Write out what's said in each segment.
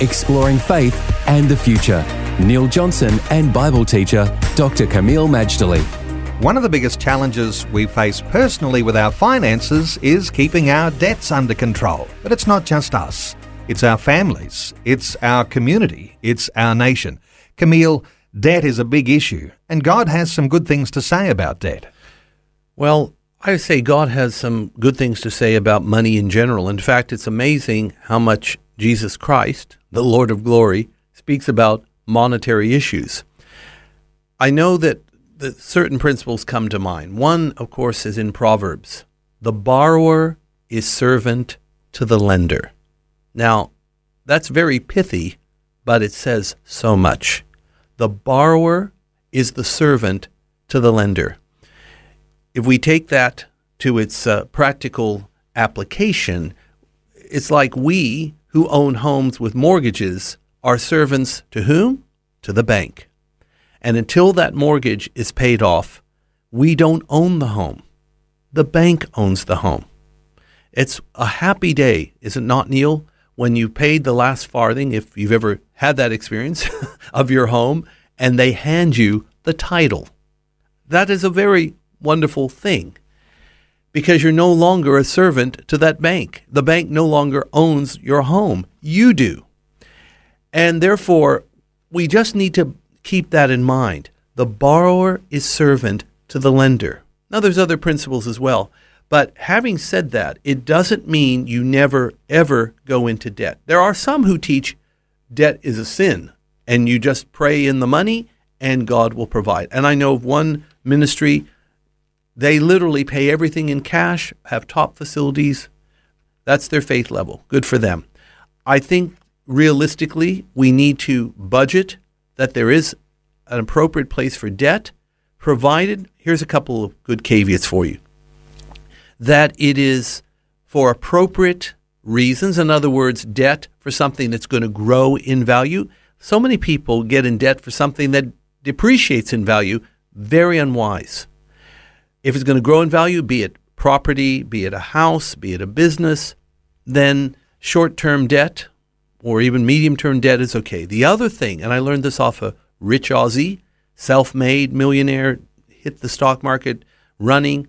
Exploring faith and the future. Neil Johnson and Bible teacher Dr. Kameel Majdali. One of the biggest challenges we face personally with our finances is keeping our debts under control. But it's not just us. It's our families, it's our community, it's our nation. Kameel, debt is a big issue, and God has some good things to say about debt. Well, I say God has some good things to say about money in general. In fact, it's amazing how much Jesus Christ, the Lord of glory, speaks about monetary issues. I know that certain principles come to mind. One, of course, is in Proverbs the borrower is servant to the lender. Now, that's very pithy, but it says so much. The borrower is the servant to the lender. If we take that to its uh, practical application, it's like we who own homes with mortgages are servants to whom? To the bank. And until that mortgage is paid off, we don't own the home. The bank owns the home. It's a happy day, is it not, Neil, when you paid the last farthing, if you've ever had that experience, of your home, and they hand you the title. That is a very wonderful thing because you're no longer a servant to that bank. The bank no longer owns your home. You do. And therefore, we just need to keep that in mind. The borrower is servant to the lender. Now, there's other principles as well. But having said that, it doesn't mean you never, ever go into debt. There are some who teach debt is a sin and you just pray in the money and God will provide. And I know of one ministry, they literally pay everything in cash, have top facilities. That's their faith level. Good for them. I think realistically, we need to budget that there is an appropriate place for debt, provided, here's a couple of good caveats for you, that it is for appropriate reasons. In other words, debt for something that's going to grow in value. So many people get in debt for something that depreciates in value, very unwise. If it's going to grow in value, be it property, be it a house, be it a business, then short term debt or even medium term debt is okay. The other thing, and I learned this off a rich Aussie, self made millionaire, hit the stock market running,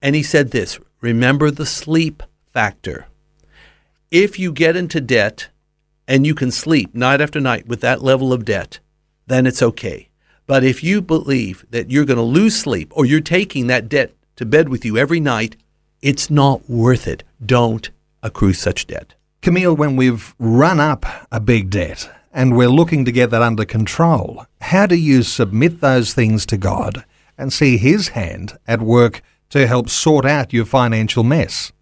and he said this remember the sleep factor. If you get into debt and you can sleep night after night with that level of debt, then it's okay. But if you believe that you're going to lose sleep or you're taking that debt to bed with you every night, it's not worth it. Don't accrue such debt. Kameel, when we've run up a big debt and we're looking to get that under control, how do you submit those things to God and see His hand at work to help sort out your financial mess?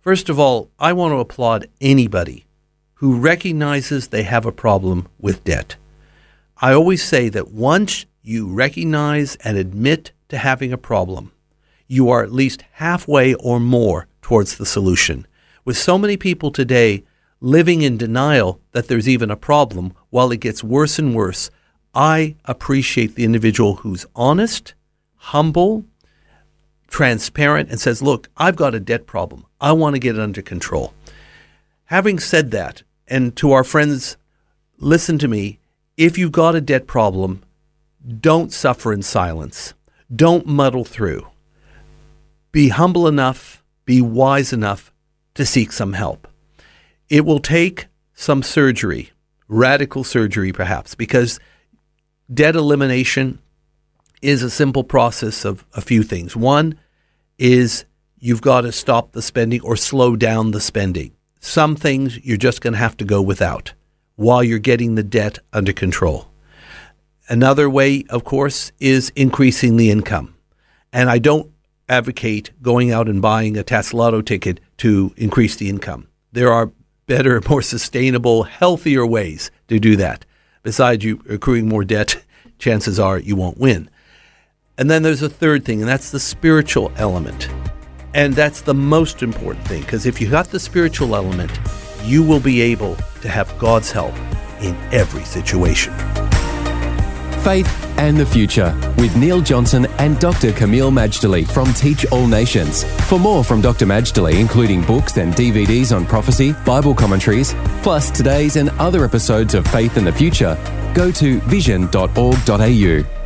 First of all, I want to applaud anybody who recognizes they have a problem with debt. I always say that once you recognize and admit to having a problem, you are at least halfway or more towards the solution. With so many people today living in denial that there's even a problem while it gets worse and worse, I appreciate the individual who's honest, humble, transparent, and says, Look, I've got a debt problem. I want to get it under control. Having said that, and to our friends, listen to me if you've got a debt problem, don't suffer in silence. Don't muddle through. Be humble enough, be wise enough to seek some help. It will take some surgery, radical surgery perhaps, because debt elimination is a simple process of a few things. One is you've got to stop the spending or slow down the spending. Some things you're just going to have to go without while you're getting the debt under control. Another way, of course, is increasing the income. And I don't advocate going out and buying a Tesla ticket to increase the income. There are better, more sustainable, healthier ways to do that. Besides you accruing more debt, chances are you won't win. And then there's a third thing, and that's the spiritual element. And that's the most important thing because if you got the spiritual element, you will be able to have God's help in every situation. Faith and the Future with Neil Johnson and Dr. Kameel Majdali from Teach All Nations. For more from Dr. Majdali, including books and DVDs on prophecy, Bible commentaries, plus today's and other episodes of Faith and the Future, go to vision.org.au.